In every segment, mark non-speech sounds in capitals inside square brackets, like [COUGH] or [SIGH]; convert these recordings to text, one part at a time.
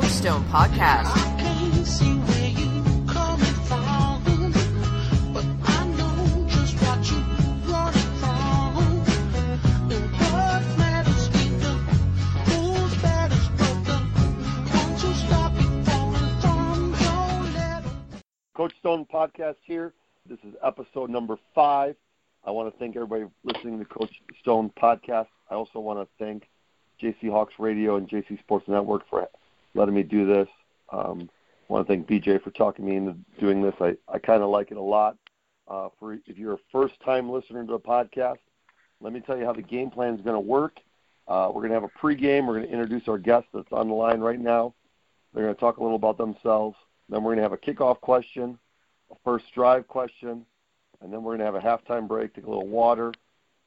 Coach Stone podcast. Coach Stone podcast here. This is episode number five. I want to thank everybody listening to Coach Stone podcast. I also want to thank JC Hawks Radio and JC Sports Network for letting me do this. Um, I want to thank BJ for talking me into doing this. I, I kind of like it a lot. Uh, for if you're a first time listener to the podcast, let me tell you how the game plan is going to work. Uh, we're going to have a pregame. We're going to introduce our guest that's on the line right now. They're going to talk a little about themselves. Then we're going to have a kickoff question, a first drive question, and then we're going to have a halftime break, take a little water.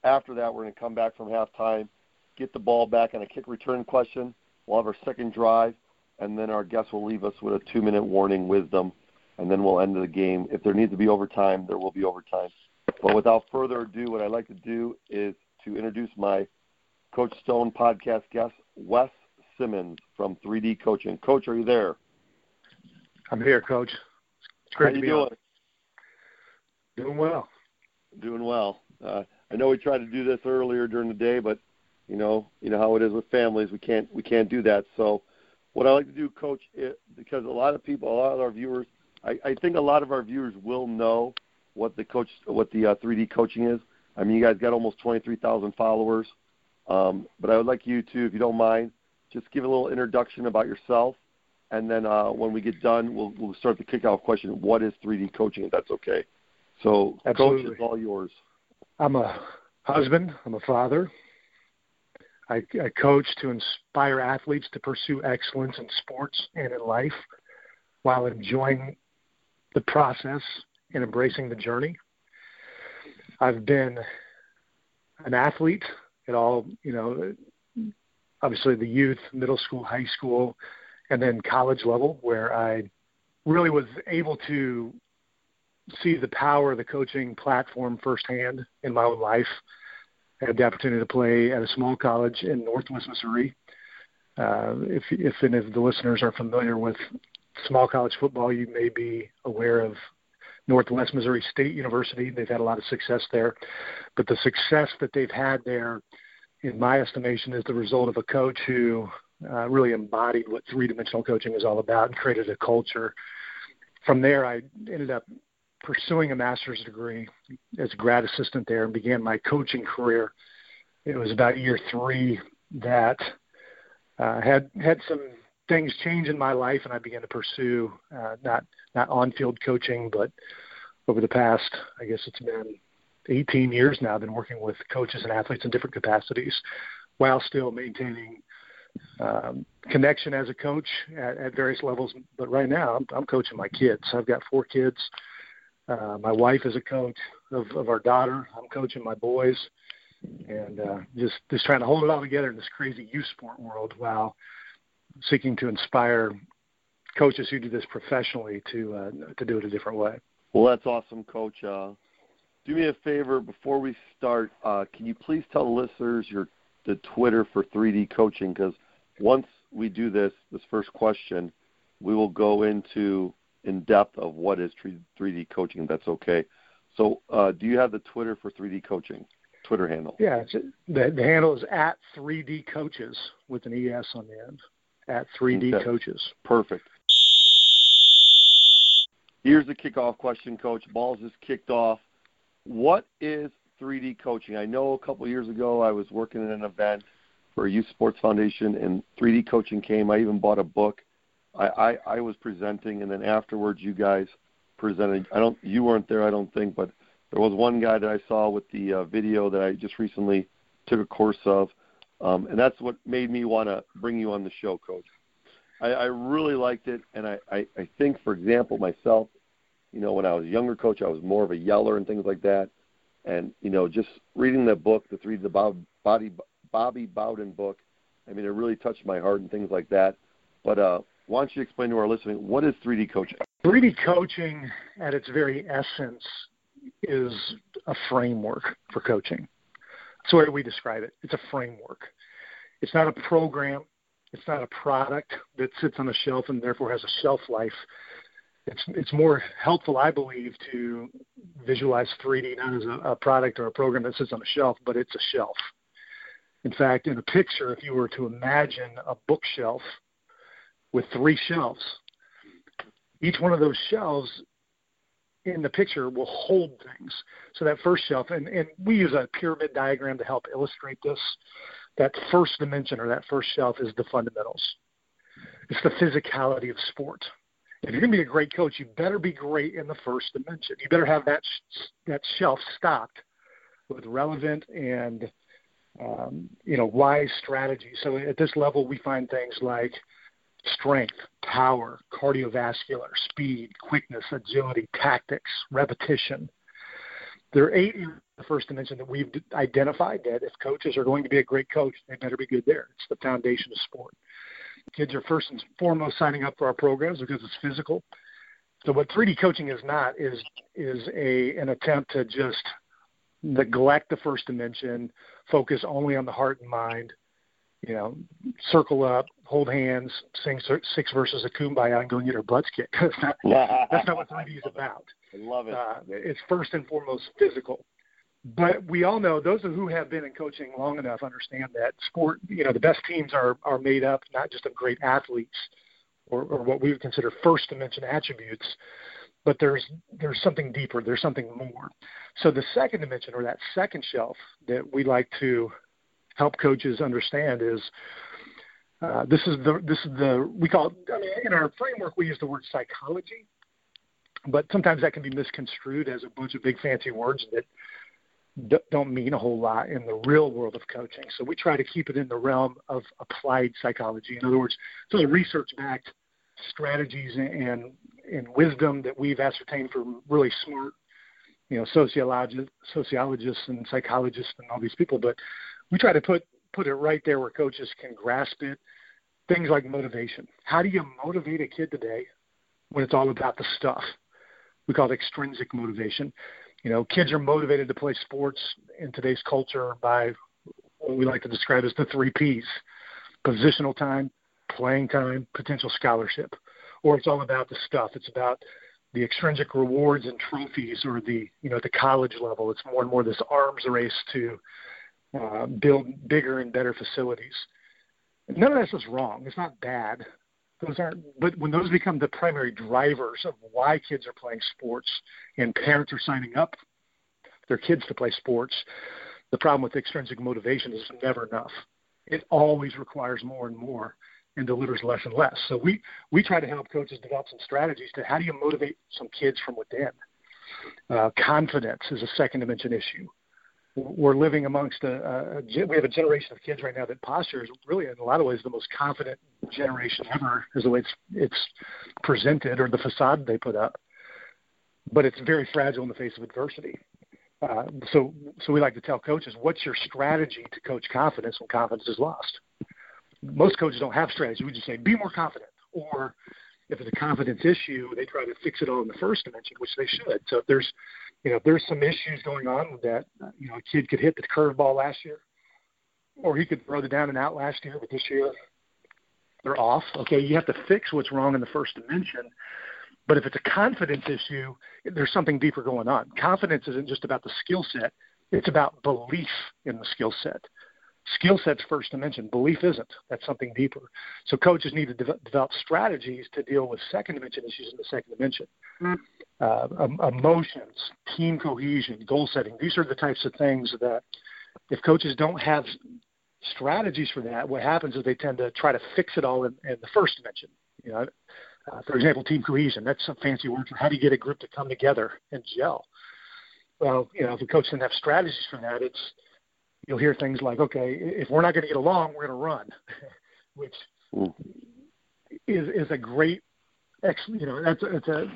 After that, we're going to come back from halftime, get the ball back on a kick return question. We'll have our second drive, and then our guest will leave us with a two minute warning wisdom, and then we'll end the game. If there needs to be overtime, there will be overtime. But without further ado, what I'd like to do is to introduce my Coach Stone podcast guest, Wes Simmons from 3D Coaching. Coach, are you there? I'm here, Coach. It's great How to you be doing? on. Doing well. Doing well. Uh, I know we tried to do this earlier during the day, but you know, you know how it is with families. We can't we can't do that. So, what I like to do, Coach, it, because a lot of people, a lot of our viewers, I, I think a lot of our viewers will know what the coach, what the uh, 3D coaching is. I mean, you guys got almost 23,000 followers, um, but I would like you to, if you don't mind, just give a little introduction about yourself, and then uh, when we get done, we'll we'll start the kickoff question. What is 3D coaching? If that's okay. So, Coach, it's all yours. I'm a husband. I'm a father. I, I coach to inspire athletes to pursue excellence in sports and in life while enjoying the process and embracing the journey. I've been an athlete at all, you know, obviously the youth, middle school, high school, and then college level where I really was able to see the power of the coaching platform firsthand in my own life. I had the opportunity to play at a small college in Northwest Missouri. Uh, if, if any of the listeners are familiar with small college football, you may be aware of Northwest Missouri State University. They've had a lot of success there, but the success that they've had there, in my estimation, is the result of a coach who uh, really embodied what three-dimensional coaching is all about and created a culture. From there, I ended up pursuing a master's degree as a grad assistant there and began my coaching career. It was about year three that uh, had had some things change in my life, and I began to pursue uh, not not on field coaching, but over the past, I guess it's been 18 years now, I've been working with coaches and athletes in different capacities, while still maintaining um, connection as a coach at, at various levels. But right now, I'm, I'm coaching my kids. I've got four kids. Uh, my wife is a coach of, of our daughter. I'm coaching my boys, and uh, just just trying to hold it all together in this crazy youth sport world while seeking to inspire coaches who do this professionally to uh, to do it a different way. Well, that's awesome, Coach. Uh, do me a favor before we start. Uh, can you please tell the listeners your the Twitter for 3D coaching? Because once we do this, this first question, we will go into in depth of what is 3D coaching. That's okay. So, uh, do you have the Twitter for 3D coaching? Twitter handle. Yeah, it's, the the handle is at 3D Coaches with an es on the end. At 3D Okay. Coaches. Perfect. Here's the kickoff question, Coach. Ball's just kicked off. What is 3D coaching? I know a couple years ago I was working at an event for a Youth Sports Foundation, and 3D coaching came. I even bought a book. I, I, I was presenting, and then afterwards, you guys presented. I don't. You weren't there, I don't think, but there was one guy that I saw with the uh, video that I just recently took a course of, um, and that's what made me want to bring you on the show, Coach. I, I really liked it, and I, I, I think, for example, myself, you know, when I was a younger coach, I was more of a yeller and things like that. And you know, just reading the book, the three the Bob, Bobby Bobby Bowden book, I mean, it really touched my heart and things like that. But uh, why don't you explain to our listening what is 3D coaching? 3D coaching, at its very essence, is a framework for coaching. That's the way we describe it. It's a framework. It's not a program. It's not a product that sits on a shelf and therefore has a shelf life. It's it's more helpful, I believe, to visualize 3D not as a, a product or a program that sits on a shelf, but it's a shelf. In fact, in a picture, if you were to imagine a bookshelf with three shelves, each one of those shelves in the picture will hold things. So that first shelf, and, and we use a pyramid diagram to help illustrate this. That first dimension or that first shelf is the fundamentals. It's the physicality of sport. If you're going to be a great coach, you better be great in the first dimension. You better have that that shelf stocked with relevant and um, you know wise strategies. So at this level, we find things like strength, power, cardiovascular, speed, quickness, agility, tactics, repetition. There are eight in the first dimension that we've identified that if coaches are going to be a great coach, they better be good there. It's the foundation of sport. Kids are first and foremost signing up for our programs because it's physical. So what 3D coaching is not is is a an attempt to just neglect the first dimension, focus only on the heart and mind, you know, circle up, hold hands, sing six verses of Kumbaya, and go and get our butts kicked. [LAUGHS] that's, not, [LAUGHS] that's not what 3D is about. I love it. Uh, it's first and foremost physical. But we all know those who have been in coaching long enough understand that sport. You know, the best teams are are made up not just of great athletes or, or what we would consider first dimension attributes, but there's there's something deeper. There's something more. So the second dimension or that second shelf that we like to help coaches understand is uh, this is the this is the we call it, I mean, in our framework we use the word psychology, but sometimes that can be misconstrued as a bunch of big fancy words that d- don't mean a whole lot in the real world of coaching. So we try to keep it in the realm of applied psychology. In other words, so the research backed strategies and and wisdom that we've ascertained from really smart you know sociologists sociologists and psychologists and all these people but we try to put put it right there where coaches can grasp it. Things like motivation. How do you motivate a kid today when it's all about the stuff? We call it extrinsic motivation. You know, kids are motivated to play sports in today's culture by what we like to describe as the three P's positional time, playing time, potential scholarship. Or it's all about the stuff. It's about the extrinsic rewards and trophies or the you know at the college level it's more and more this arms race to uh, build bigger and better facilities. None of this is wrong. It's not bad. Those aren't. But when those become the primary drivers of why kids are playing sports and parents are signing up their kids to play sports, the problem with extrinsic motivation is never enough. It always requires more and more and delivers less and less. So we we try to help coaches develop some strategies to how do you motivate some kids from within. Uh, confidence is a second dimension issue we're living amongst a, a, we have a generation of kids right now that posture is really in a lot of ways the most confident generation ever is the way it's it's presented or the facade they put up. But it's very fragile in the face of adversity. Uh, so so we like to tell coaches what's your strategy to coach confidence when confidence is lost? Most coaches don't have strategy. We just say be more confident. Or if it's a confidence issue, they try to fix it all in the first dimension, which they should. So there's, you know, there's some issues going on with that, you know, a kid could hit the curveball last year, or he could throw the down and out last year, but this year they're off. Okay, you have to fix what's wrong in the first dimension. But if it's a confidence issue, there's something deeper going on. Confidence isn't just about the skill set; it's about belief in the skill set. Skill set's first dimension. Belief isn't. That's something deeper. So coaches need to de- develop strategies to deal with second dimension issues in the second dimension. Mm. Uh, emotions, team cohesion, goal setting. These are the types of things that if coaches don't have strategies for that, what happens is they tend to try to fix it all in, in the first dimension. You know, uh, for example, team cohesion. That's a fancy word for how do you get a group to come together and gel. Well, you know, if a coach doesn't have strategies for that, it's you'll hear things like, okay, if we're not going to get along, we're going to run, [LAUGHS] which mm. is is a great, ex, you know, that's it's a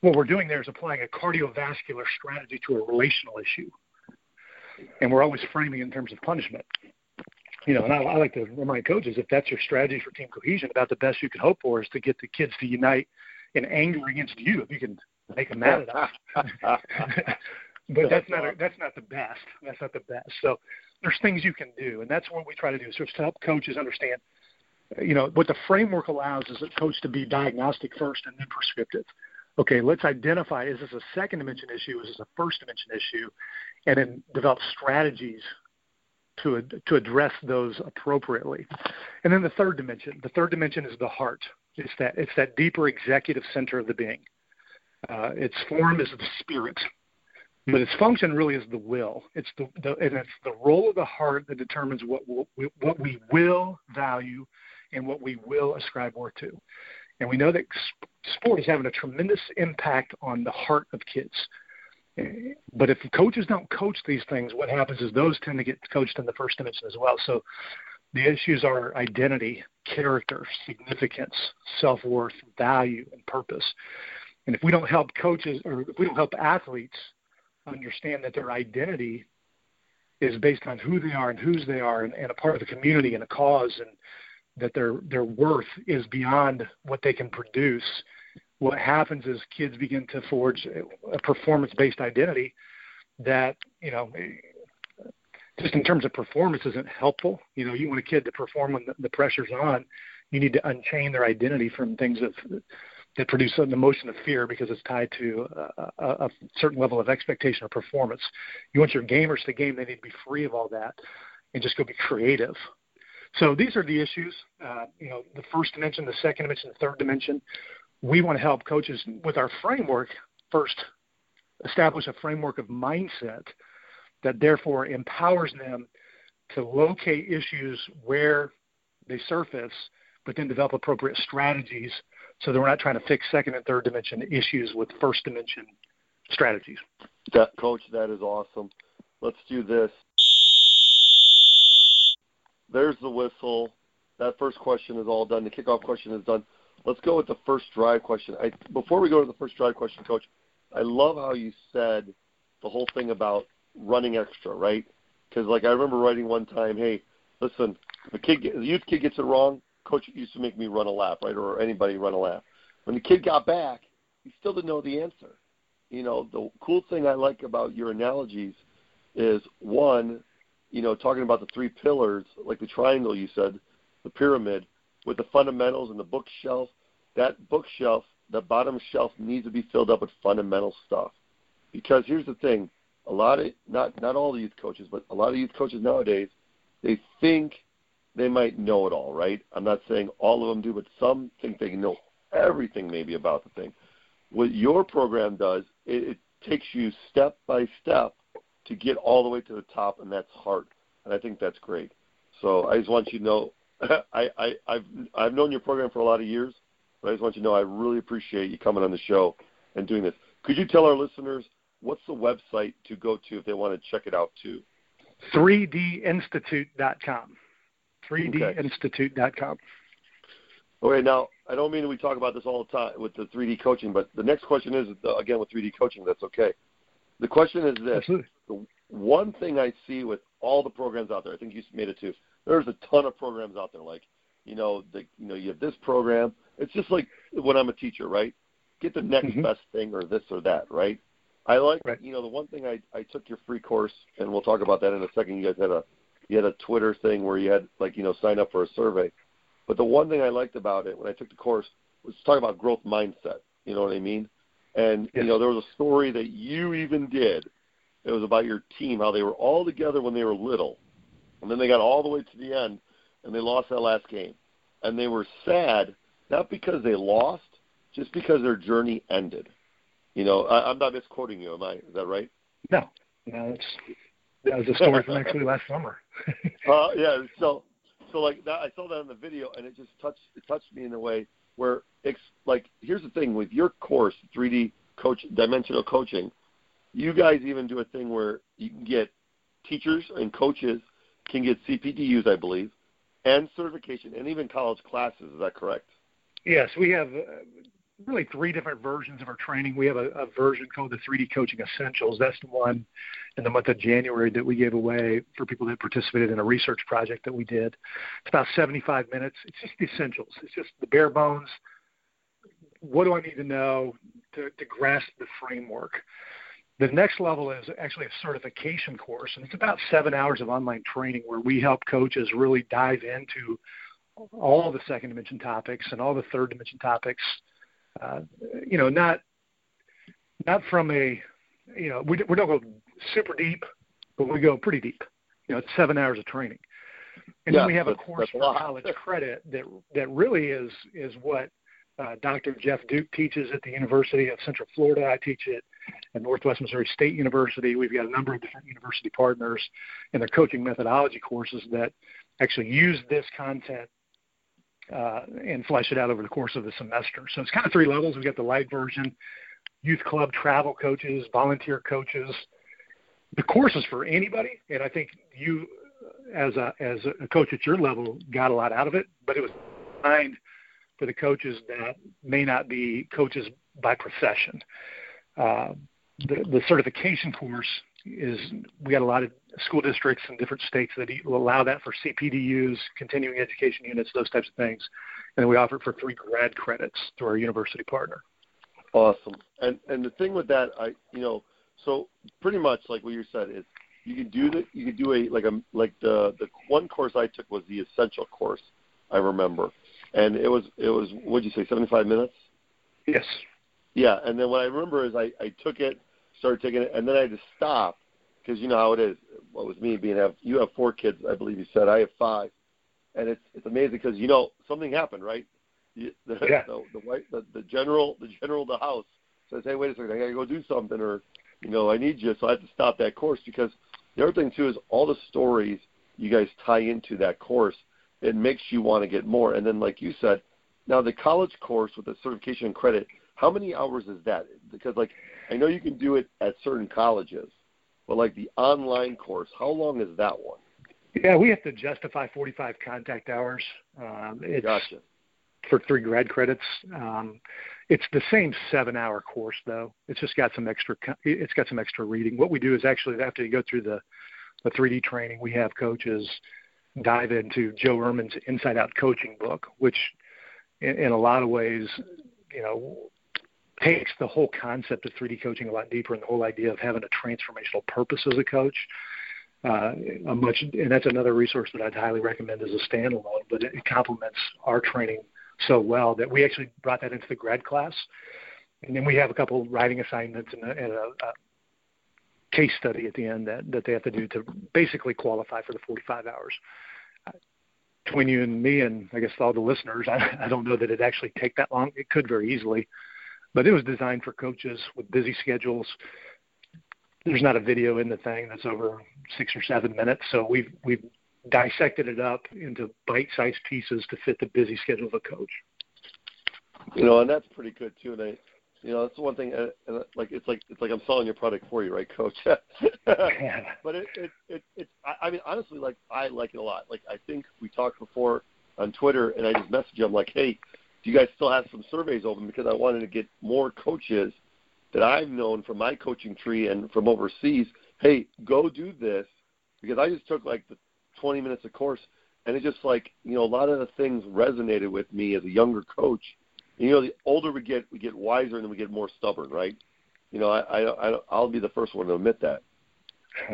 what we're doing there is applying a cardiovascular strategy to a relational issue, and we're always framing it in terms of punishment. You know, and I, I like to remind coaches if that's your strategy for team cohesion, about the best you can hope for is to get the kids to unite in anger against you. If you can make them mad enough. [LAUGHS] but that's not a, that's not the best. That's not the best. So there's things you can do, and that's what we try to do. So to help coaches understand you know, what the framework allows is a coach to be diagnostic first and then prescriptive. Okay, let's identify is this a second dimension issue? Is this a first dimension issue? And then develop strategies to to address those appropriately. And then the third dimension. The third dimension is the heart. It's that it's that deeper executive center of the being. Uh, its form is the spirit, Mm-hmm. but its function really is the will. It's the, the and it's the role of the heart that determines what we, what we will value and what we will ascribe worth to. And we know that sport is having a tremendous impact on the heart of kids. But if coaches don't coach these things, what happens is those tend to get coached in the first dimension as well. So the issues are identity, character, significance, self worth, value, and purpose. And if we don't help coaches or if we don't help athletes understand that their identity is based on who they are and whose they are and, and a part of the community and a cause and that their their worth is beyond what they can produce, what happens is kids begin to forge a performance based identity that, you know, just in terms of performance isn't helpful. You know, you want a kid to perform when the, the pressure's on. You need to unchain their identity from things that that produce an emotion of fear because it's tied to a, a, certain level of expectation or performance. You want your gamers to game; they need to be free of all that and just go be creative. So these are the issues. Uh, you know, the first dimension, the second dimension, the third dimension. We want to help coaches with our framework first establish a framework of mindset that therefore empowers them to locate issues where they surface, but then develop appropriate strategies so that we're not trying to fix second and third dimension issues with first dimension strategies. That coach, that is awesome. Let's do this. There's the whistle. That first question is all done. The kickoff question is done. Let's go with the first drive question. I, before we go to the first drive question, Coach, I love how you said the whole thing about running extra, right? Because like I remember writing one time, hey, listen, a kid, the youth kid gets it wrong, coach used to make me run a lap, right, or anybody run a lap. When the kid got back, he still didn't know the answer. You know, the cool thing I like about your analogies is one, you know, talking about the three pillars, like the triangle you said, the pyramid, with the fundamentals and the bookshelf. That bookshelf, the bottom shelf needs to be filled up with fundamental stuff. Because here's the thing, a lot of not not all the youth coaches, but a lot of youth coaches nowadays, they think they might know it all, right? I'm not saying all of them do, but some think they know everything maybe about the thing. What your program does, it, it takes you step by step to get all the way to the top, and that's hard. And I think that's great. So I just want you to know, [LAUGHS] I, I, I've I've known your program for a lot of years, but I just want you to know I really appreciate you coming on the show and doing this. Could you tell our listeners what's the website to go to if they want to check it out too? 3dinstitute.com. 3dinstitute.com. Okay, now I don't mean we talk about this all the time with the 3D coaching, but the next question is again with 3D coaching. That's okay. The question is this: Absolutely. the one thing I see with all the programs out there, I think you made it too. There's a ton of programs out there. Like, you know, the you know you have this program. It's just like when I'm a teacher, right? Get the next mm-hmm. best thing or this or that, right? I like, right. you know, the one thing I I took your free course, and we'll talk about that in a second. You guys had a you had a Twitter thing where you had like you know sign up for a survey. But the one thing I liked about it when I took the course was talk about growth mindset. You know what I mean? And yes. you know there was a story that you even did. It was about your team, how they were all together when they were little, and then they got all the way to the end, and they lost that last game, and they were sad not because they lost, just because their journey ended. You know, I, I'm not misquoting you, am I? Is that right? No, no, it's that was a story from actually last summer. [LAUGHS] uh, yeah. So, so like that, I saw that in the video, and it just touched it touched me in a way where it's like here's the thing with your course, 3D coach dimensional coaching, you guys even do a thing where you can get teachers and coaches can get CPDUs, I believe, and certification, and even college classes. Is that correct? Yes, we have uh, really three different versions of our training. We have a, a, version called the 3D Coaching Essentials. That's the one in the month of January that we gave away for people that participated in a research project that we did. It's about 75 minutes. It's just the essentials. It's just the bare bones. What do I need to know to, to grasp the framework? The next level is actually a certification course, and it's about seven hours of online training where we help coaches really dive into all the second dimension topics and all the third dimension topics. Uh, you know, not not from a you know we we don't go super deep, but we go pretty deep. You know, it's seven hours of training, and yeah, then we have a course for college credit that that really is is what uh, Dr. Jeff Duke teaches at the University of Central Florida. I teach it at Northwest Missouri State University. We've got a number of different university partners in their coaching methodology courses that actually use this content uh, and flesh it out over the course of the semester. So it's kind of three levels. We've got the light version, youth club travel coaches, volunteer coaches. The course is for anybody, and I think you, as a as a coach at your level, got a lot out of it. But it was designed for the coaches that may not be coaches by profession. Uh, the, the certification course is we got a lot of school districts in different states that will allow that for CPDUs, continuing education units, those types of things, and we offer it for three grad credits through our university partner. Awesome. And and the thing with that, I you know, so pretty much like what you said is you can do the you can do a like a like the the one course I took was the essential course, I remember, and it was it was what'd you say seventy five minutes? Yes. Yeah, and then what I remember is I I took it, started taking it, and then I had to stop because you know how it is. What was me being have you have four kids, I believe you said. I have five, and it's it's amazing because you know something happened, right? You, [LAUGHS] the, yeah. the the white the, the general the general of the house says, hey, wait a second, I gotta go do something, or you know, I need you, so I have to stop that course because the other thing too is all the stories you guys tie into that course. It makes you want to get more, and then like you said, now the college course with the certification and credit, how many hours is that? Because like I know you can do it at certain colleges, but like the online course, how long is that one? Yeah, we have to justify 45 contact hours. Um, it's gotcha. For three grad credits. Um, it's the same seven-hour course though. It's just got some extra. It's got some extra reading. What we do is actually after you go through the the 3D training, we have coaches dive into Joe Ehrmann's Inside Out coaching book, which in, in a lot of ways, you know, takes the whole concept of 3D coaching a lot deeper and the whole idea of having a transformational purpose as a coach. Uh, a much, and that's another resource that I'd highly recommend as a standalone. But it, complements our training so well that we actually brought that into the grad class, and then we have a couple writing assignments and a, and a, a case study at the end that that they have to do to basically qualify for the 45 hours. Between you and me, and I guess all the listeners, [LAUGHS] I, I don't know that it actually take that long. It could very easily, but it was designed for coaches with busy schedules. There's not a video in the thing that's over six or seven minutes, so we've we've dissected it up into bite-sized pieces to fit the busy schedule of a coach. You know, and that's pretty good too. And I, you know, that's the one thing. Uh, and like it's like it's like I'm selling your product for you, right, Coach? [LAUGHS] But it it it, it I, I mean, honestly, like I like it a lot. Like I think we talked before on Twitter, and I just messaged you. I'm like, hey, do you guys still have some surveys open? Because I wanted to get more coaches that I've known from my coaching tree and from overseas. Hey, go do this because I just took like the 20 minutes of course, and it just like you know a lot of the things resonated with me as a younger coach. And, you know, the older we get, we get wiser and then we get more stubborn, right? You know, I, I, I I'll be the first one to admit that.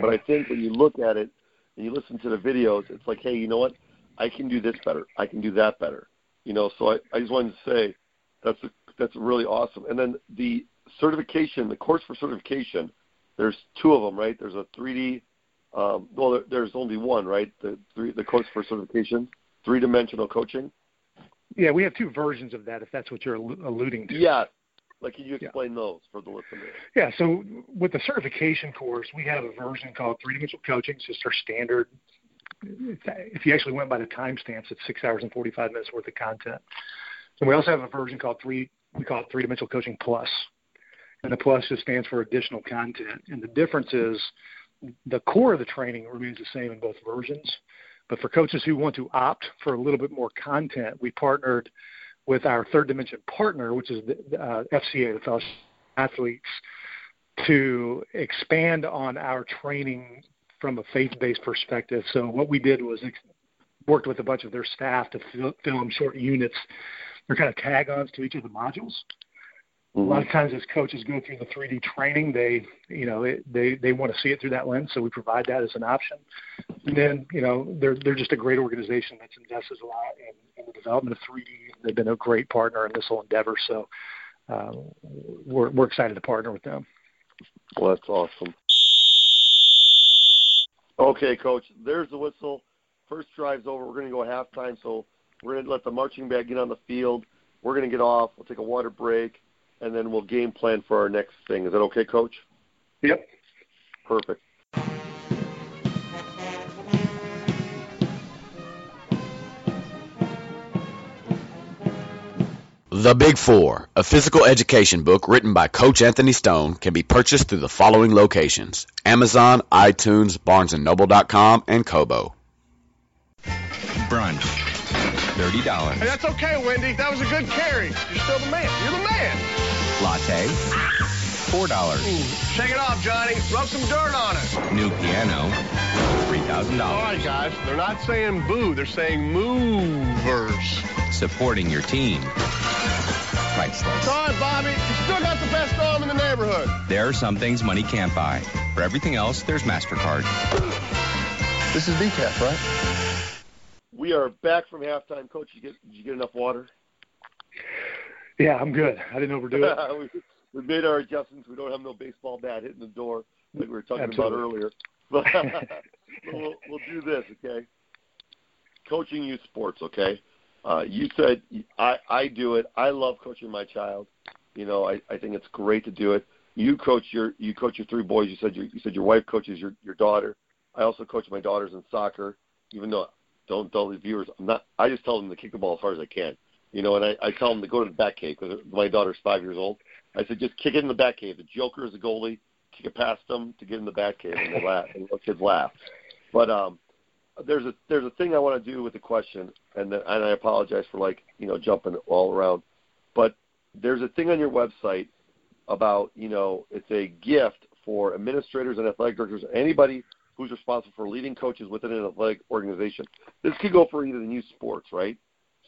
But I think when you look at it and you listen to the videos, it's like, hey, you know what? I can do this better. I can do that better. You know, so I, I just wanted to say that's a, that's really awesome. And then the certification, the course for certification, there's two of them, right? There's a 3D. Um, well, there, there's only one, right? The three, the course for certification, three dimensional coaching. Yeah, we have two versions of that, if that's what you're alluding to. Yeah. Like, can you explain yeah. those for the listeners? Yeah. So with the certification course, we have a version called three dimensional coaching. It's just our standard. If you actually went by the timestamps, it's six hours and 45 minutes worth of content. And we also have a version called three. We call it three dimensional coaching plus, and the plus just stands for additional content. And the difference is the core of the training remains the same in both versions. But for coaches who want to opt for a little bit more content, we partnered with our third dimension partner, which is the uh, FCA, the Fellowship Athletes, to expand on our training from a faith-based perspective. So what we did was ex- worked with a bunch of their staff to film short units. They're kind of tag-ons to each of the modules. Mm-hmm. A lot of times, as coaches go through the 3D training, they, you know, it, they they want to see it through that lens, so we provide that as an option. And then, you know, they're they're just a great organization that's invested a lot in, in the development of 3D. They've been a great partner in this whole endeavor, so uh, we're we're excited to partner with them. Well, that's awesome. Okay, coach. There's the whistle. First drive's over. We're going to go halftime, so we're going to let the marching band get on the field. We're going to get off. We'll take a water break and then we'll game plan for our next thing. Is that okay, Coach? Yep. Perfect. The Big Four, a physical education book written by Coach Anthony Stone, can be purchased through the following locations Amazon, iTunes, BarnesandNoble.com, and Kobo. Brunch. $30. Hey, that's okay, Wendy. That was a good carry. You're still the man. You're the man. Latte, $4. Shake it off, Johnny. Rub some dirt on it. New piano, $3,000. All right, guys. They're not saying boo. They're saying movers. Supporting your team. Priceless. All right, Bobby. You still got the best arm in the neighborhood. There are some things money can't buy. For everything else, there's MasterCard. This is decaf, right? We are back from halftime. Coach, you get, did you get enough water? Yeah, I'm good. I didn't overdo it. [LAUGHS] we, we made our adjustments. We don't have no baseball bat hitting the door like we were talking Absolutely. about earlier. [LAUGHS] But we'll, we'll do this, okay? Coaching youth sports, okay? Uh, you said I, I do it. I love coaching my child. You know, I, I think it's great to do it. You coach your you coach your three boys. You said your, you said your wife coaches your your daughter. I also coach my daughters in soccer. Even though don't tell the viewers, I'm not. I just tell them to kick the ball as hard as I can. You know, and I, I tell them to go to the back cave because my daughter's five years old. I said, just kick it in the back cave. The Joker is the goalie. Kick it past them to get in the back cave, and. And the kids laugh. But um, there's a there's a thing I want to do with the question, and then, and I apologize for like you know jumping all around. But there's a thing on your website about you know it's a gift for administrators and athletic directors, anybody who's responsible for leading coaches within an athletic organization. This could go for either the new sports, right?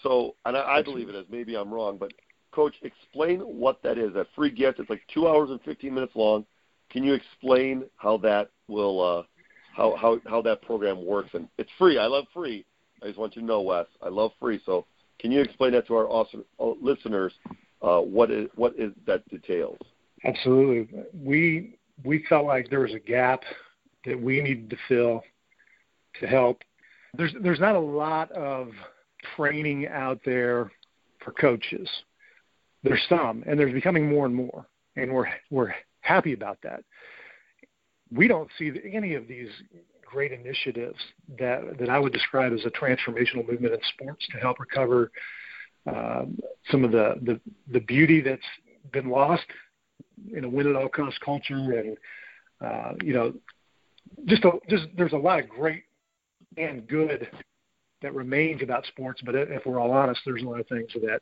So, and I, I believe it is. Maybe I'm wrong, but Coach, explain what that is. That free gift. It's like two hours and 15 minutes long. Can you explain how that will, uh, how how how that program works? And it's free. I love free. I just want you to know, Wes. I love free. So, can you explain that to our awesome uh, listeners? Uh, what is what is that details? Absolutely. We we felt like there was a gap that we needed to fill to help. There's there's not a lot of training out there for coaches. There's some, and there's becoming more and more, and we're we're happy about that. We don't see any of these great initiatives that that I would describe as a transformational movement in sports to help recover um, some of the, the the beauty that's been lost in a win at all cost culture, and uh, you know, just a, just there's a lot of great and good that remains about sports. But if we're all honest, there's a lot of things that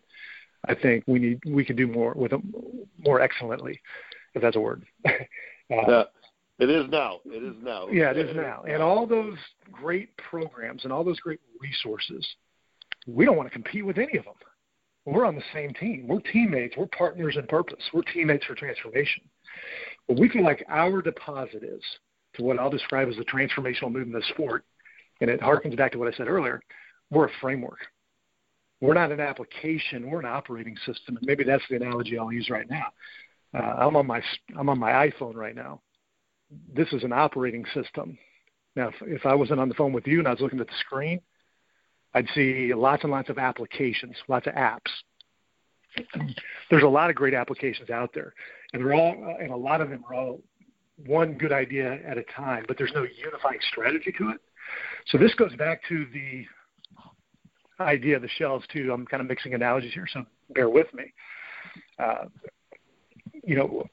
I think we need we could do more with them more excellently, if that's a word. [LAUGHS] uh, yeah, it is now. It is now. Yeah, it is now. And all those great programs and all those great resources, we don't want to compete with any of them. We're on the same team. We're teammates. We're partners in purpose. We're teammates for transformation. But we feel like our deposit is to what I'll describe as the transformational movement of sport and it harkens back to what I said earlier. We're a framework. We're not an application. We're an operating system, and maybe that's the analogy I'll use right now. Uh, I'm on my I'm on my iPhone right now. This is an operating system. Now, if, if I wasn't on the phone with you and I was looking at the screen, I'd see lots and lots of applications, lots of apps. There's a lot of great applications out there, and they're all and a lot of them are all one good idea at a time, but there's no unifying strategy to it. So this goes back to the idea of the shells too. I'm kind of mixing analogies here, so bear with me. Uh, you know,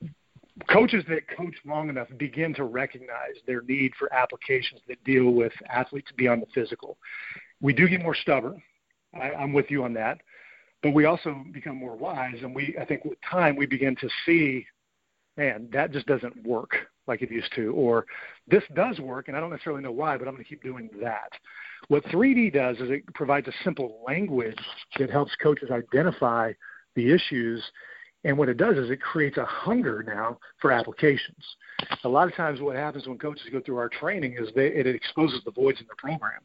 coaches that coach long enough begin to recognize their need for applications that deal with athletes beyond the physical. We do get more stubborn. I, I'm with you on that, but we also become more wise, and we I think with time we begin to see, man, that just doesn't work like it used to, or this does work and I don't necessarily know why, but I'm going to keep doing that. What 3D does is it provides a simple language that helps coaches identify the issues And what it does is it creates a hunger now for applications. A lot of times, what happens when coaches go through our training is they, it exposes the voids in their program.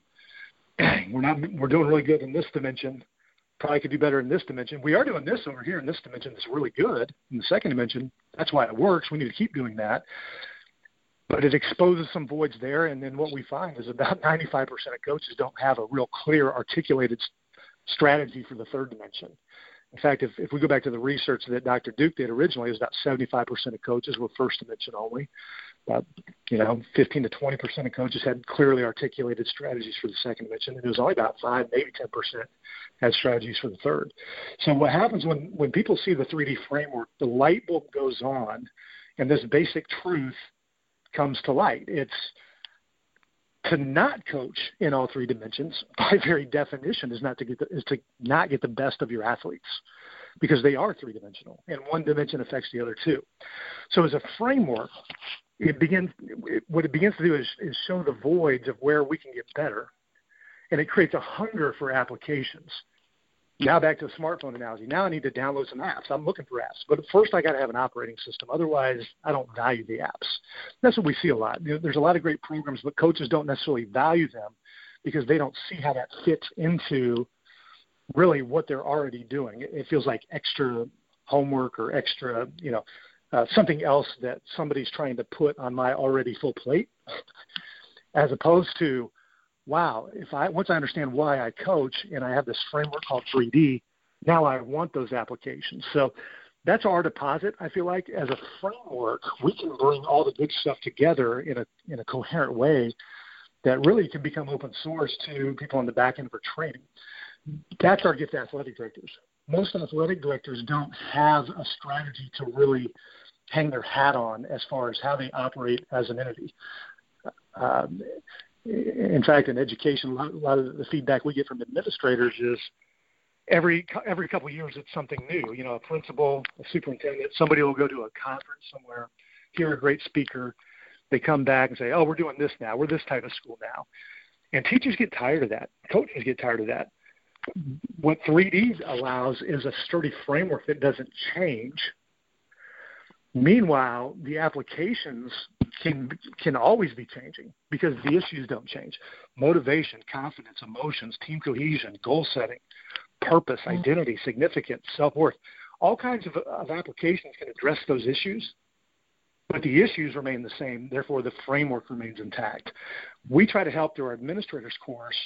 [CLEARS THROAT] we're not we're doing really good in this dimension. Probably could do better in this dimension. We are doing this over here in this dimension that's really good. In the second dimension, that's why it works. We need to keep doing that. But it exposes some voids there, and then what we find is about 95% of coaches don't have a real clear, articulated strategy for the third dimension. In fact, if, if we go back to the research that Dr. Duke did originally, it was about 75% of coaches were first dimension only. About you know 15 to 20 percent of coaches had clearly articulated strategies for the second dimension, and it was only about five, maybe 10 percent had strategies for the third. So what happens when when people see the 3D framework, the light bulb goes on, and this basic truth comes to light. It's to not coach in all three dimensions, [LAUGHS] by very definition, is not to get the, is to not get the best of your athletes because they are three dimensional and one dimension affects the other two. So as a framework, it begins it, what it begins to do is, is show the voids of where we can get better, and it creates a hunger for applications. Now back to the smartphone analogy. Now I need to download some apps. I'm looking for apps, but first I got to have an operating system. Otherwise, I don't value the apps. That's what we see a lot. There's a lot of great programs, but coaches don't necessarily value them because they don't see how that fits into really what they're already doing. It feels like extra homework or extra, you know, uh, something else that somebody's trying to put on my already full plate, [LAUGHS] as opposed to wow, if I once I understand why I coach and I have this framework called 3D, now I want those applications. So that's our deposit. I feel like as a framework, we can bring all the good stuff together in a in a coherent way that really can become open source to people on the back end for training. That's our gift to athletic directors. Most athletic directors don't have a strategy to really hang their hat on as far as how they operate as an entity. Um, in fact, in education, a lot, a lot of the feedback we get from administrators is every every couple of years it's something new. You know, a principal, a superintendent, somebody will go to a conference somewhere, hear a great speaker, they come back and say, "Oh, we're doing this now. We're this type of school now," and teachers get tired of that. Coaches get tired of that. What 3D allows is a sturdy framework that doesn't change Meanwhile, the applications can can always be changing because the issues don't change. Motivation, confidence, emotions, team cohesion, goal setting, purpose, mm-hmm. identity, significance, self worth. All kinds of, of applications can address those issues, but the issues remain the same. Therefore, the framework remains intact. We try to help through our administrators course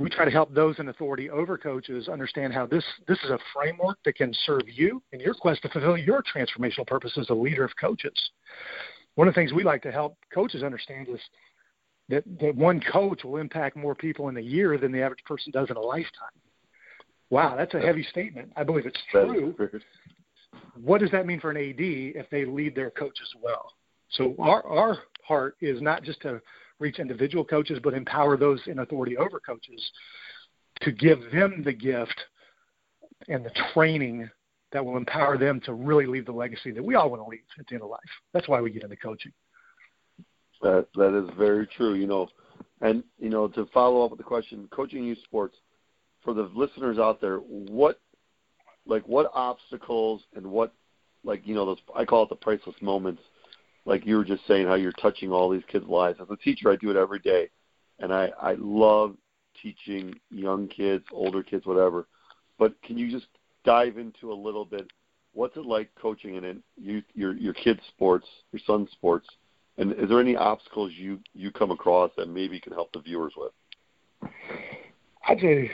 we try to help those in authority over coaches understand how this this is a framework that can serve you in your quest to fulfill your transformational purpose as a leader of coaches. One of the things we like to help coaches understand is that, that one coach will impact more people in a year than the average person does in a lifetime. Wow, that's a heavy statement. I believe it's true. What does that mean for an AD if they lead their coaches well? So our our heart is not just to reach individual coaches, but empower those in authority over coaches to give them the gift and the training that will empower them to really leave the legacy that we all want to leave at the end of life. That's why we get into coaching. That that is very true. You know, and you know to follow up with the question, coaching youth sports for the listeners out there, what like what obstacles and what like you know those I call it the priceless moments like you were just saying how you're touching all these kids' lives. As a teacher, I do it every day, and I I love teaching young kids, older kids, whatever. But can you just dive into a little bit? What's it like coaching in you, your your kids' sports, your son's sports, and is there any obstacles you you come across that maybe you can help the viewers with? I'd say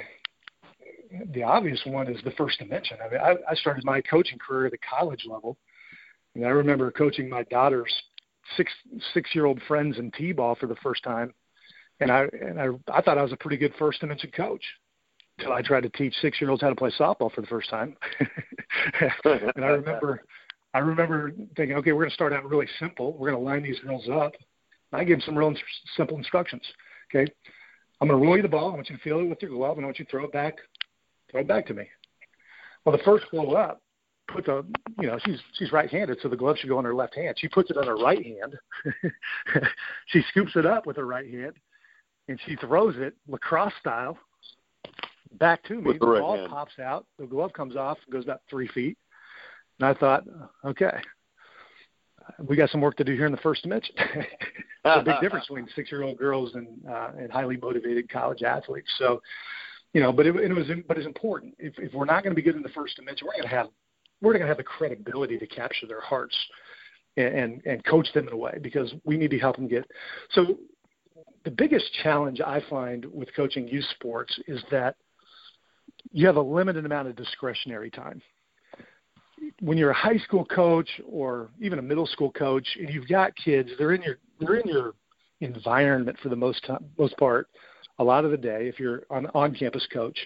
the obvious one is the first dimension. I mean, I, I started my coaching career at the college level, and I remember coaching my daughter's six six year old friends in t ball for the first time, and I and I I thought I was a pretty good first dimension coach until I tried to teach six year olds how to play softball for the first time. [LAUGHS] and I remember I remember thinking, okay, we're to start out really simple. We're to line these girls up. And I gave them some real simple instructions. Okay, I'm to roll you the ball. I want you to feel it with your glove, and I want you to throw it back, throw it back to me. Well, the first blow up, put the you know she's she's right-handed, so the glove should go on her left hand. She puts it on her right hand. [LAUGHS] she scoops it up with her right hand, and she throws it lacrosse style back to me. With the, the right ball hand. pops out. The glove comes off, goes about three feet. And I thought, okay, we got some work to do here in the first dimension. [LAUGHS] a big [LAUGHS] difference between six-year-old girls and uh, and highly motivated college athletes. So, you know, but it, it was but it's important. If if we're not going to be good in the first dimension, we're going to have we're going to have the credibility to capture their hearts and, and and coach them in a way because we need to help them get. So, the biggest challenge I find with coaching youth sports is that you have a limited amount of discretionary time. When you're a high school coach or even a middle school coach and you've got kids they're in your they're in your environment for the most time, most part a lot of the day if you're on on campus coach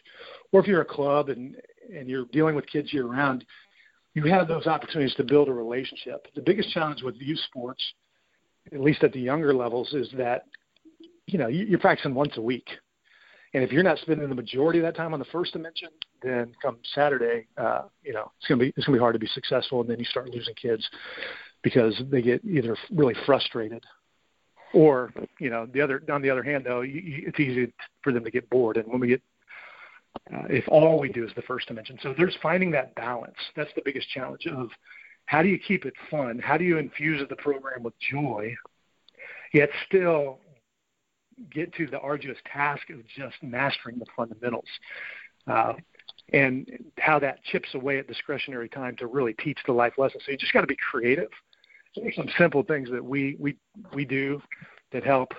or if you're a club and and you're dealing with kids year round you have those opportunities to build a relationship. The biggest challenge with youth sports at least at the younger levels is that you know you're practicing once a week and if you're not spending the majority of that time on the first dimension, then come Saturday, uh, you know, it's gonna be it's gonna be hard to be successful, and then you start losing kids because they get either really frustrated or you know the other on the other hand though you, you, it's easy for them to get bored. And when we get uh, if all we do is the first dimension so there's finding that balance. That's the biggest challenge of how do you keep it fun? How do you infuse the program with joy yet still get to the arduous task of just mastering the fundamentals. Uh, and how that chips away at discretionary time to really teach the life lesson. So you just got to be creative. There's some simple things that we we we do that help.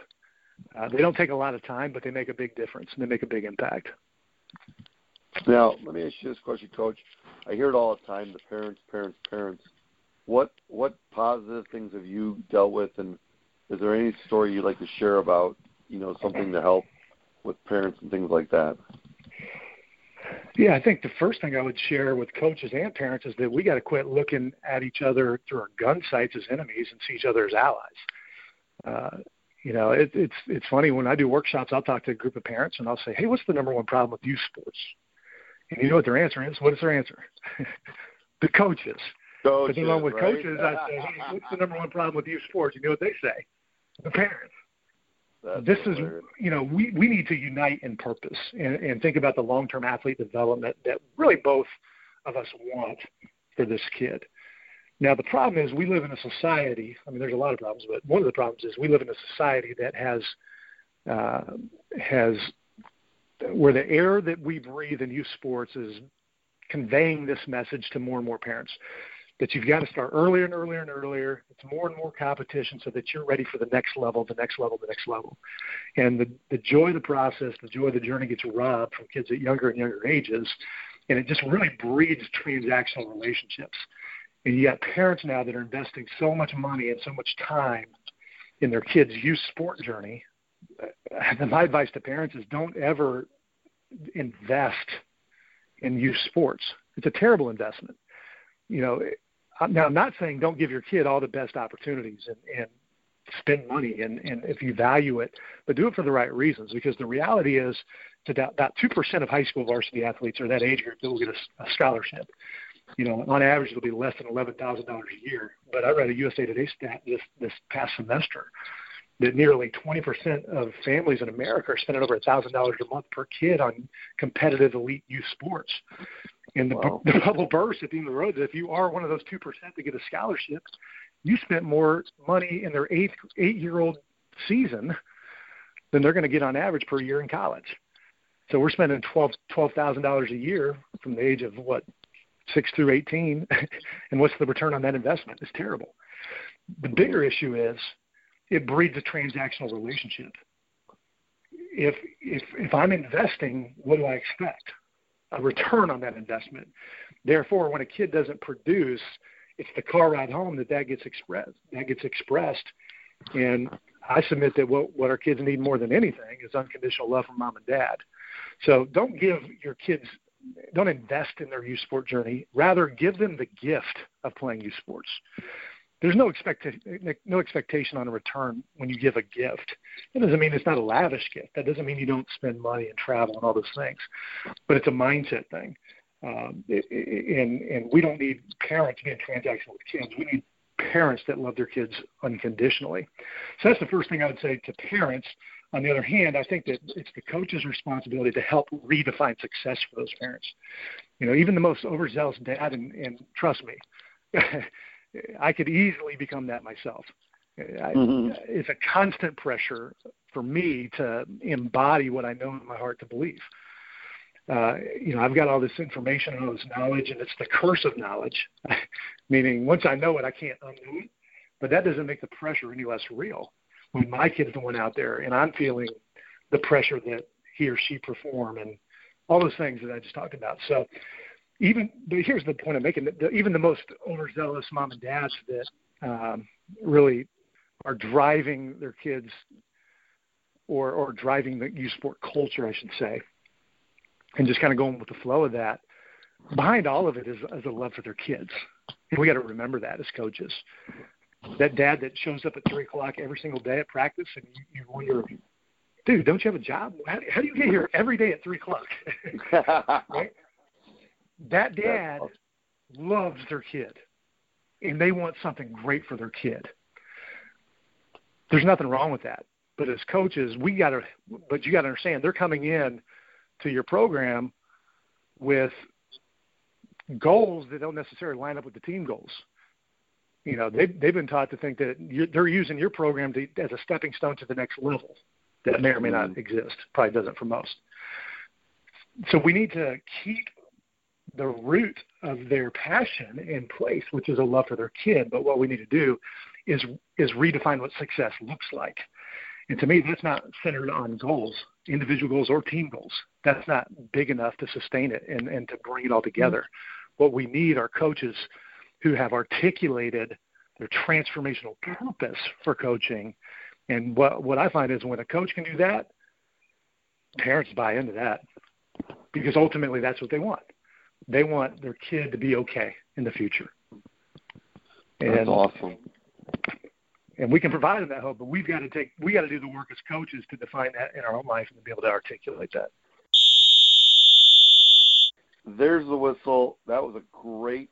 Uh, they don't take a lot of time, but they make a big difference and they make a big impact. Now, let me ask you this question, Coach. I hear it all the time: the parents, parents, parents. What what positive things have you dealt with, and is there any story you'd like to share about you know something to help with parents and things like that? Yeah, I think the first thing I would share with coaches and parents is that we got to quit looking at each other through our gun sights as enemies and see each other as allies. Uh, you know, it, it's it's funny when I do workshops, I'll talk to a group of parents and I'll say, "Hey, what's the number one problem with youth sports?" And you know what their answer is? What is their answer? [LAUGHS] the coaches. Coaches, along with right? coaches, I say, "Hey, what's the number one problem with youth sports?" You know what they say? The parents. That's this is you know we we need to unite in purpose and, and think about the long term athlete development that really both of us want for this kid. Now the problem is we live in a society i mean there's a lot of problems but one of the problems is we live in a society that has uh, has where the air that we breathe in youth sports is conveying this message to more and more parents that you've got to start earlier and earlier and earlier. It's more and more competition so that you're ready for the next level, the next level, the next level. And the, the joy of the process, the joy of the journey gets robbed from kids at younger and younger ages. And it just really breeds transactional relationships. And you got parents now that are investing so much money and so much time in their kids' youth sport journey. Uh, and my advice to parents is don't ever invest in youth sports. It's a terrible investment. You know, Uh, now I'm not saying don't give your kid all the best opportunities and, and spend money and, and if you value it, but do it for the right reasons because the reality is that about two percent of high school varsity athletes are that age group that will get a, a scholarship. You know, on average it'll be less than eleven thousand dollars a year. But I read a USA Today stat this this past semester that nearly 20% of families in America are spending over $1,000 a month per kid on competitive elite youth sports. And the, Wow. [LAUGHS] the bubble burst at the end of the road. If you are one of those two percent to get a scholarship, you spent more money in their eighth eight year old season than they're going to get on average per year in college. So we're spending twelve twelve thousand dollars a year from the age of what six through eighteen, [LAUGHS] and what's the return on that investment? It's terrible. The bigger issue is it breeds a transactional relationship. If if if I'm investing, what do I expect? A return on that investment. Therefore, when a kid doesn't produce, it's the car ride home that that gets expressed. That gets expressed, and I submit that what what our kids need more than anything is unconditional love from mom and dad. So don't give your kids, don't invest in their youth sport journey. Rather, give them the gift of playing youth sports. There's no expect no expectation on a return when you give a gift. That doesn't mean it's not a lavish gift. That doesn't mean you don't spend money and travel and all those things, but it's a mindset thing. Um, and and we don't need parents being transactional with kids. We need parents that love their kids unconditionally. So that's the first thing I would say to parents. On the other hand, I think that it's the coach's responsibility to help redefine success for those parents. You know, even the most overzealous dad, and, and trust me, [LAUGHS] I could easily become that myself. I, mm-hmm. It's a constant pressure for me to embody what I know in my heart to believe. Uh, you know, I've got all this information and all this knowledge, and it's the curse of knowledge, [LAUGHS] meaning once I know it, I can't unknow it. But that doesn't make the pressure any less real. When my kid's the one out there and I'm feeling the pressure that he or she perform and all those things that I just talked about. So even, but here's the point I'm making: the, even the most overzealous mom and dads that um, really are driving their kids or or driving the youth sport culture, I should say, and just kind of going with the flow of that. Behind all of it is, is a love for their kids. And we got to remember that as coaches. That dad that shows up at three o'clock every single day at practice, and you, you wonder, dude, don't you have a job? How, how do you get here every day at three o'clock? [LAUGHS] right? That dad loves their kid, and they want something great for their kid. There's nothing wrong with that. But as coaches, we got to. But you got to understand, they're coming in to your program with goals that don't necessarily line up with the team goals. You know, they've they've been taught to think that you're, they're using your program to, as a stepping stone to the next level that may or may not mm-hmm. exist. Probably doesn't for most. So we need to keep the root of their passion in place, which is a love for their kid. But what we need to do is is redefine what success looks like. And to me, that's not centered on goals, individual goals or team goals. That's not big enough to sustain it and, and to bring it all together. Mm-hmm. What we need are coaches who have articulated their transformational purpose for coaching. And what, what I find is when a coach can do that, parents buy into that because ultimately that's what they want. They want their kid to be okay in the future. And, that's awesome and we can provide them that hope, but we've got to take we got to do the work as coaches to define that in our own life and to be able to articulate that. There's the whistle. That was a great,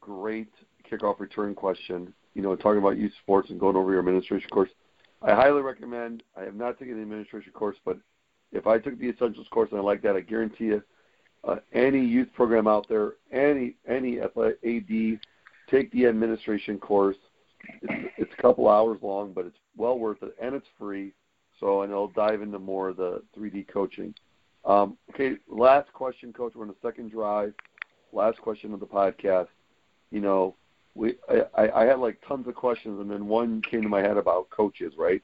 great kickoff return question. You know, talking about youth sports and going over your administration course. I highly recommend. I have not taken the administration course, but if I took the essentials course and I like that, I guarantee you, uh, any youth program out there, any any AD, take the administration course it's, it's a couple hours long, but it's well worth it, and it's free. So, and I'll dive into more of the 3D coaching. Um, okay, last question, Coach. We're on the second drive. Last question of the podcast. You know, we I, I had like tons of questions, and then one came to my head about coaches, right?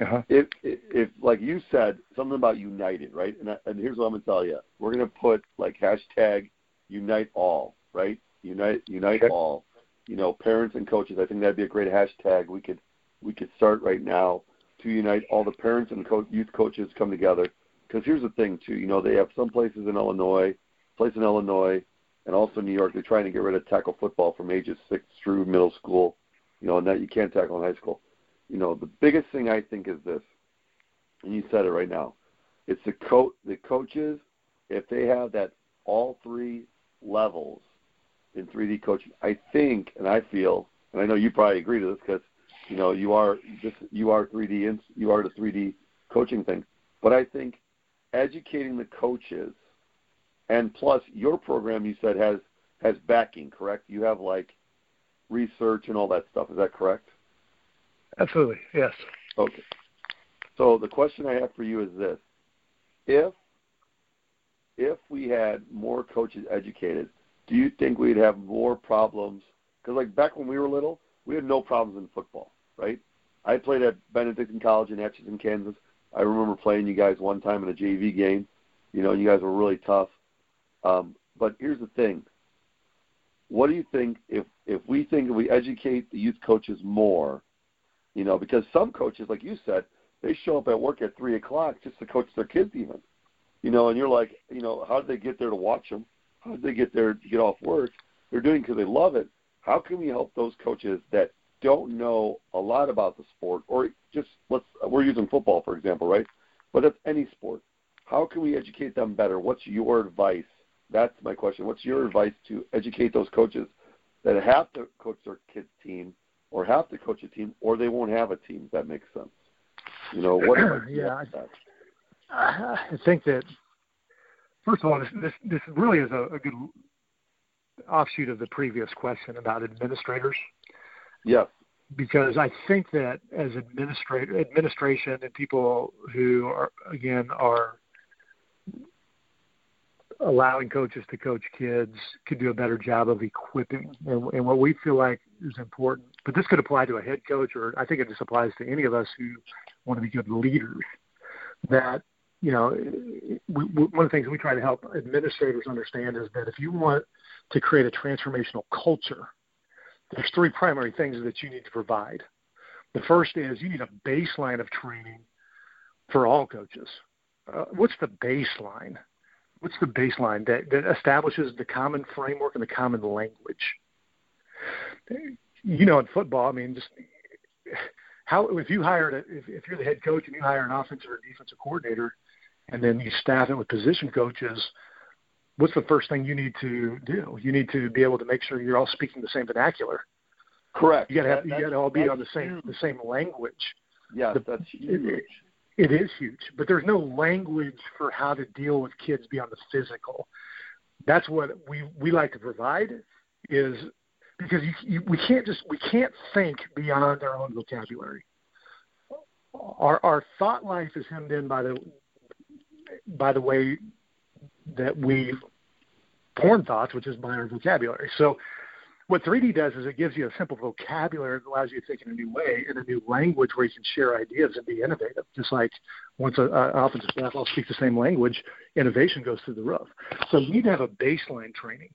Uh-huh. If, if, if like you said something about united, right? And, I, and here's what I'm gonna tell you: we're gonna put like hashtag unite all, right? Unite unite okay. all you know, parents and coaches. I think that'd be a great hashtag. We could we could start right now to unite all the parents and co- youth coaches come together. Because here's the thing too, you know, they have some places in Illinois, place in Illinois, and also New York. They're trying to get rid of tackle football from ages six through middle school. You know, and that you can't tackle in high school. You know, the biggest thing I think is this, and you said it right now. It's the co the coaches if they have that all three levels in 3D coaching. I think, and I feel, and I know you probably agree to this because you know you are this you are 3D and you are the 3D coaching thing. But I think educating the coaches, and plus your program you said has has backing, correct? You have like research and all that stuff. Is that correct? Absolutely, yes. Okay. So the question I have for you is this: If if we had more coaches educated, do you think we'd have more problems? Because like back when we were little, we had no problems in football, right? I played at Benedictine College in Atchison, Kansas. I remember playing you guys one time in a JV game. You know, you guys were really tough. Um, but here's the thing. What do you think if if we think we educate the youth coaches more, you know, because some coaches, like you said, they show up at work at three o'clock just to coach their kids even. You know, and you're like, you know, how did they get there to watch them? How did they get there to get off work? They're doing because they love it. How can we help those coaches that don't know a lot about the sport, or just let's we're using football for example, right? But it's any sport. How can we educate them better? What's your advice? That's my question. What's your advice to educate those coaches that have to coach their kids' team, or have to coach a team, or they won't have a team? If that makes sense. You know [CLEARS THROAT] what? yeah, I, I think that first of all, this this, this really is a, a good offshoot of the previous question about administrators. Yes. Because I think that as administrator, administration and people who are again are allowing coaches to coach kids could do a better job of equipping and, and what we feel like is important. But this could apply to a head coach, or I think it just applies to any of us who want to be good leaders. That you know, we, we, one of the things we try to help administrators understand is that if you want to create a transformational culture, there's three primary things that you need to provide. The first is you need a baseline of training for all coaches. Uh, what's the baseline? What's the baseline that, that establishes the common framework and the common language? You know, in football, I mean, just how if you hired a, if, if you're the head coach and you hire an offensive or defensive coordinator, and then you staff it with position coaches, what's the first thing you need to do? You need to be able to make sure you're all speaking the same vernacular. Correct. You got to have you got to all be on the same huge. the same language. Yeah, that's huge. It, it is huge, but there's no language for how to deal with kids beyond the physical. That's what we we like to provide is because you, you, we can't just we can't think beyond our own vocabulary. Our our thought life is hemmed in by the by the way that we form thoughts, which is by our vocabulary. So what 3D does is it gives you a simple vocabulary that allows you to think in a new way, in a new language where you can share ideas and be innovative. Just like once an offensive staff all speak the same language, innovation goes through the roof. So you need to have a baseline training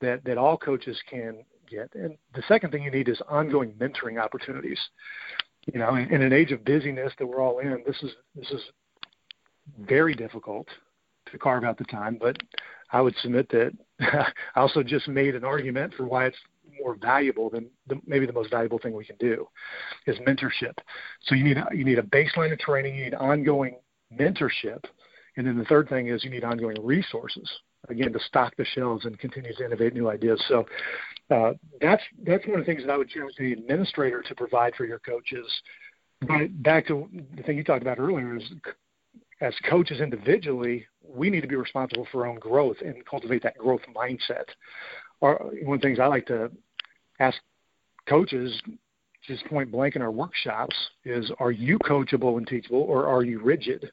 that, that all coaches can get. And the second thing you need is ongoing mentoring opportunities. You know, in, in an age of busyness that we're all in, this is this is very difficult to carve out the time. But I would submit that [LAUGHS] I also just made an argument for why it's more valuable than the, maybe the most valuable thing we can do is mentorship. So you need you need a baseline of training, you need ongoing mentorship, and then the third thing is you need ongoing resources again to stock the shelves and continue to innovate new ideas. So uh, that's that's one of the things that I would challenge the administrator to provide for your coaches. But back to the thing you talked about earlier is as coaches individually, we need to be responsible for our own growth and cultivate that growth mindset. Or one of the things I like to ask coaches just point blank in our workshops is are you coachable and teachable or are you rigid?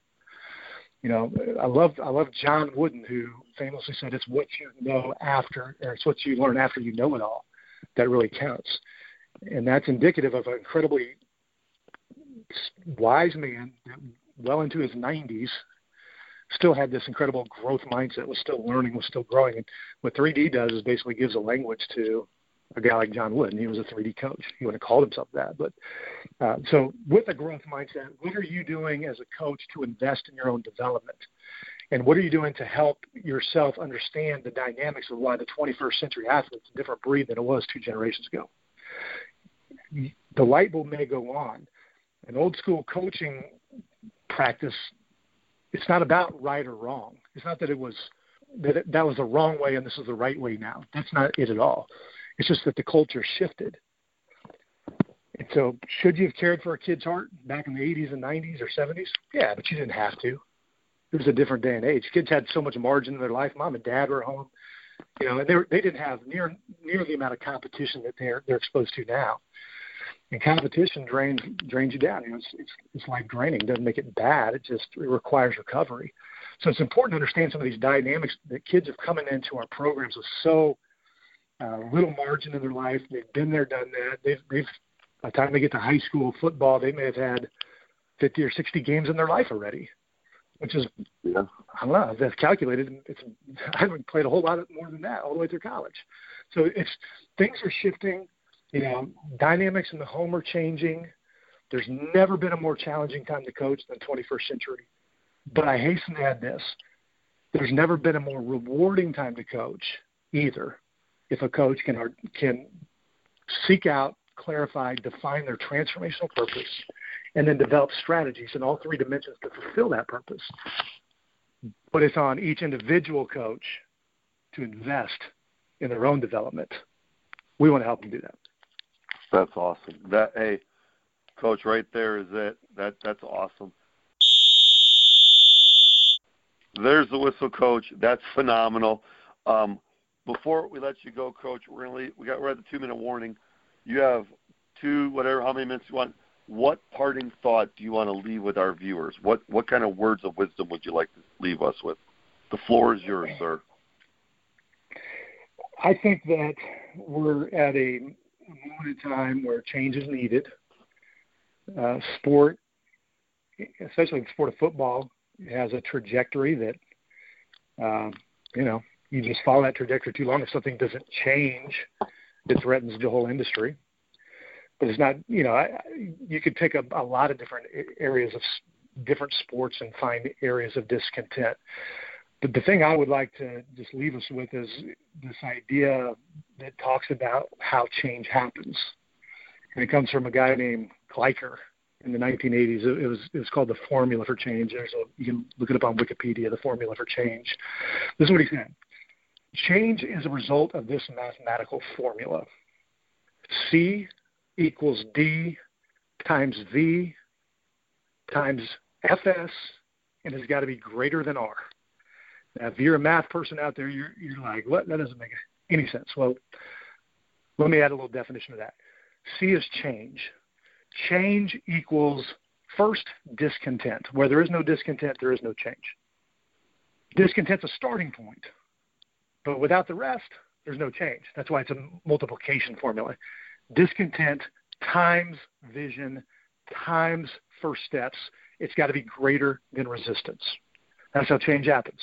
You know, I love I love John Wooden who famously said it's what you know after or it's what you learn after you know it all that really counts. And that's indicative of an incredibly wise man well into his 90s still had this incredible growth mindset, was still learning, was still growing. And what 3D does is basically gives a language to a guy like John Wood, and he was a 3D coach. He wouldn't have called himself that. But uh, so, with a growth mindset, what are you doing as a coach to invest in your own development? And what are you doing to help yourself understand the dynamics of why the 21st century athlete is a different breed than it was two generations ago? The light bulb may go on. An old school coaching practice it's not about right or wrong. It's not that it was that that was the wrong way and this is the right way now. That's not it at all. It's just that the culture shifted. And so, should you have cared for a kid's heart back in the 80s and 90s or 70s? Yeah, but you didn't have to. It was a different day and age. Kids had so much margin in their life. Mom and dad were home, you know, and they were, they didn't have near near the amount of competition that they're they're exposed to now. And competition drains drains you down. You know, it's, it's it's draining. It doesn't make it bad. It just it requires recovery. So it's important to understand some of these dynamics that kids have coming into our programs with so uh, little margin in their life. They've been there, done that. They've they've by the time they get to high school football, they may have had 50 or 60 games in their life already, which is yeah. I don't know. That's calculated. It's [LAUGHS] I haven't played a whole lot more than that all the way through college. So it's things are shifting you know, dynamics in the home are changing. There's never been a more challenging time to coach than 21st century. But I hasten to add this: there's never been a more rewarding time to coach either. If a coach can can seek out, clarify, define their transformational purpose, and then develop strategies in all three dimensions to fulfill that purpose. But it's on each individual coach to invest in their own development. We want to help them do that. That's awesome. That hey, coach, right there is it. That that's awesome. There's the whistle, coach. That's phenomenal. Um, before we let you go, coach, we're gonna leave, we got we're at the two minute warning. You have two, whatever, how many minutes you want. What parting thought do you want to leave with our viewers? What what kind of words of wisdom would you like to leave us with? The floor is yours, sir. I think that we're at a moment in time where change is needed. Uh, sport, especially the sport of football, has a trajectory that, uh, you know, you just follow that trajectory too long. If something doesn't change, it threatens the whole industry. But it's not, you know, I, you could take a, a lot of different areas of different sports and find areas of discontent. But the thing I would like to just leave us with is this idea that talks about how change happens. And it comes from a guy named Gleicher in the 1980s. It was it was called the Formula for Change. There's a you can look it up on Wikipedia. The Formula for Change. This is what he said: Change is a result of this mathematical formula. C equals D times V times Fs, and it's got to be greater than R. Now, if you're a math person out there, you're, you're like, what? That doesn't make any sense. Well, let me add a little definition of that. C is change. Change equals first discontent. Where there is no discontent, there is no change. Discontent's a starting point, but without the rest, there's no change. That's why it's a multiplication formula. Discontent times vision times first steps. It's got to be greater than resistance. That's how change happens.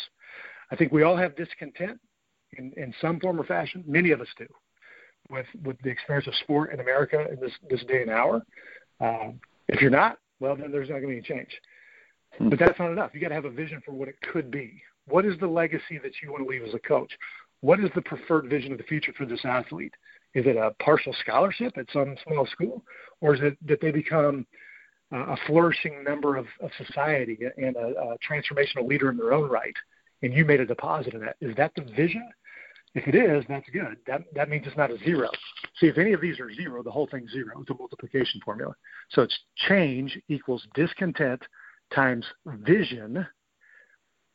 I think we all have discontent in, in some form or fashion. Many of us do with with the experience of sport in America in this this day and hour. Um, if you're not, well, then there's not going to be any change. Hmm. But that's not enough. You got to have a vision for what it could be. What is the legacy that you want to leave as a coach? What is the preferred vision of the future for this athlete? Is it a partial scholarship at some small school, or is it that they become a flourishing member of, of society and a, a transformational leader in their own right? and you made a deposit in that. Is that the vision? If it is, that's good. That that means it's not a zero. See, if any of these are zero, the whole thing's zero. It's a multiplication formula. So it's change equals discontent times vision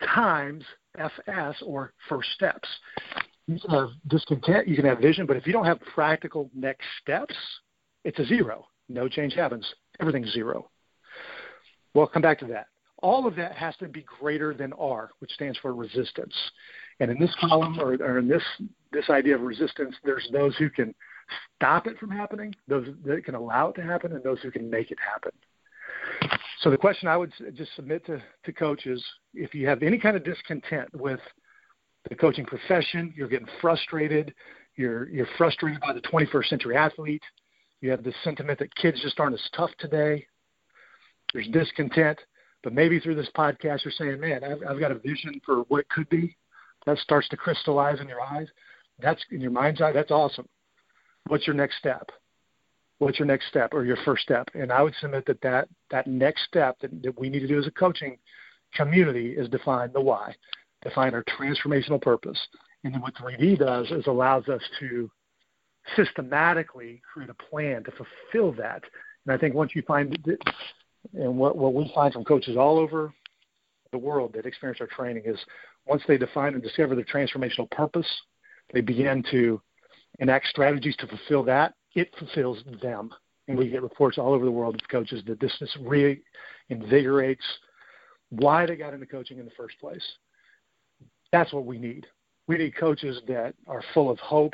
times FS or first steps. You can have discontent, you can have vision, but if you don't have practical next steps, it's a zero. No change happens. Everything's zero. Well, come back to that all of that has to be greater than R, which stands for resistance. And in this column or, or in this this idea of resistance, there's those who can stop it from happening, those that can allow it to happen, and those who can make it happen. So the question I would just submit to, to coaches, if you have any kind of discontent with the coaching profession, you're getting frustrated, you're you're frustrated by the 21st century athlete, you have this sentiment that kids just aren't as tough today, there's discontent, but maybe through this podcast, you're saying, man, I've, I've got a vision for what could be. That starts to crystallize in your eyes. That's in your mind's eye. That's awesome. What's your next step? What's your next step or your first step? And I would submit that that, that next step that, that we need to do as a coaching community is define the why, define our transformational purpose. And then what 3D does is allows us to systematically create a plan to fulfill that. And I think once you find and what, what we find from coaches all over the world that experience our training is once they define and discover their transformational purpose, they begin to enact strategies to fulfill that. It fulfills them. And we get reports all over the world of coaches that this just reinvigorates why they got into coaching in the first place. That's what we need. We need coaches that are full of hope,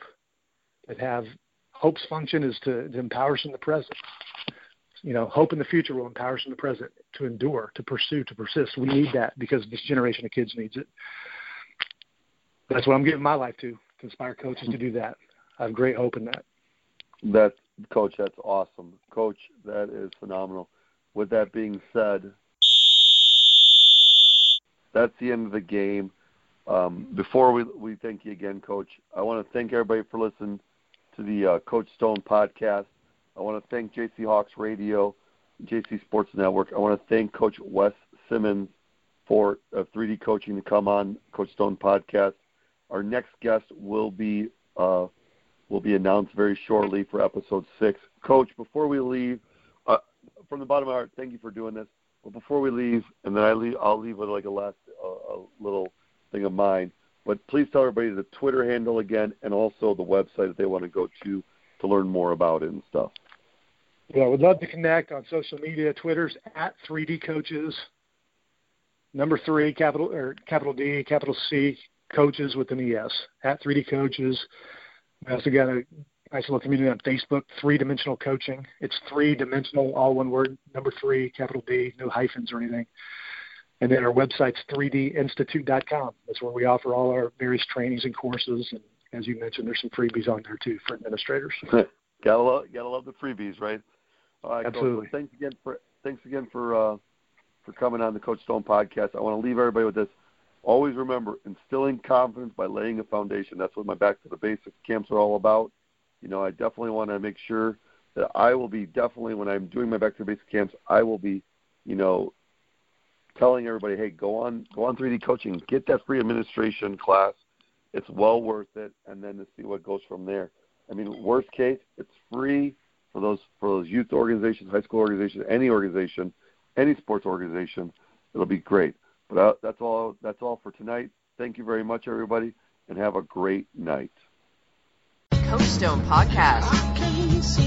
that have hope's function is to, to empower us in the present you know, hope in the future will empower us in the present to endure, to pursue, to persist. We need that because this generation of kids needs it. That's what I'm giving my life to, to inspire coaches to do that. I have great hope in that. That coach, that's awesome. Coach, that is phenomenal. With that being said, that's the end of the game. Um, before we we thank you again, Coach, I want to thank everybody for listening to the uh, Coach Stone podcast. I want to thank JC Hawks Radio, JC Sports Network. I want to thank Coach Wes Simmons for uh, 3D coaching to come on Coach Stone podcast. Our next guest will be uh, will be announced very shortly for episode six. Coach, before we leave, uh, from the bottom of our heart, thank you for doing this. But before we leave, and then I leave, I'll leave with like a last uh, a little thing of mine. But please tell everybody the Twitter handle again, and also the website if they want to go to to learn more about it and stuff. Yeah, we'd love to connect on social media. Twitter's at 3D Coaches. Number three, capital or capital D, capital C, Coaches with an ES at 3D Coaches. We also got a nice little community on Facebook, Three Dimensional Coaching. It's three dimensional, all one word. Number three, capital D, no hyphens or anything. And then our website's 3dinstitute.com. That's where we offer all our various trainings and courses. And as you mentioned, there's some freebies on there too for administrators. [LAUGHS] gotta love, gotta love the freebies, right? All right, Absolutely. Coach, thanks again for thanks again for uh, for coming on the Coach Stone podcast. I want to leave everybody with this. Always remember, instilling confidence by laying a foundation. That's what my Back to the Basics camps are all about. You know, I definitely want to make sure that I will be definitely when I'm doing my Back to the Basics camps, I will be, you know, telling everybody, hey, go on, go on 3D coaching, get that free administration class. It's well worth it, and then to see what goes from there. I mean, worst case, it's free for those for those youth organizations, high school organizations, any organization, any sports organization. It'll be great. But uh, that's all. That's all for tonight. Thank you very much, everybody, and have a great night. Coach Stone Podcast.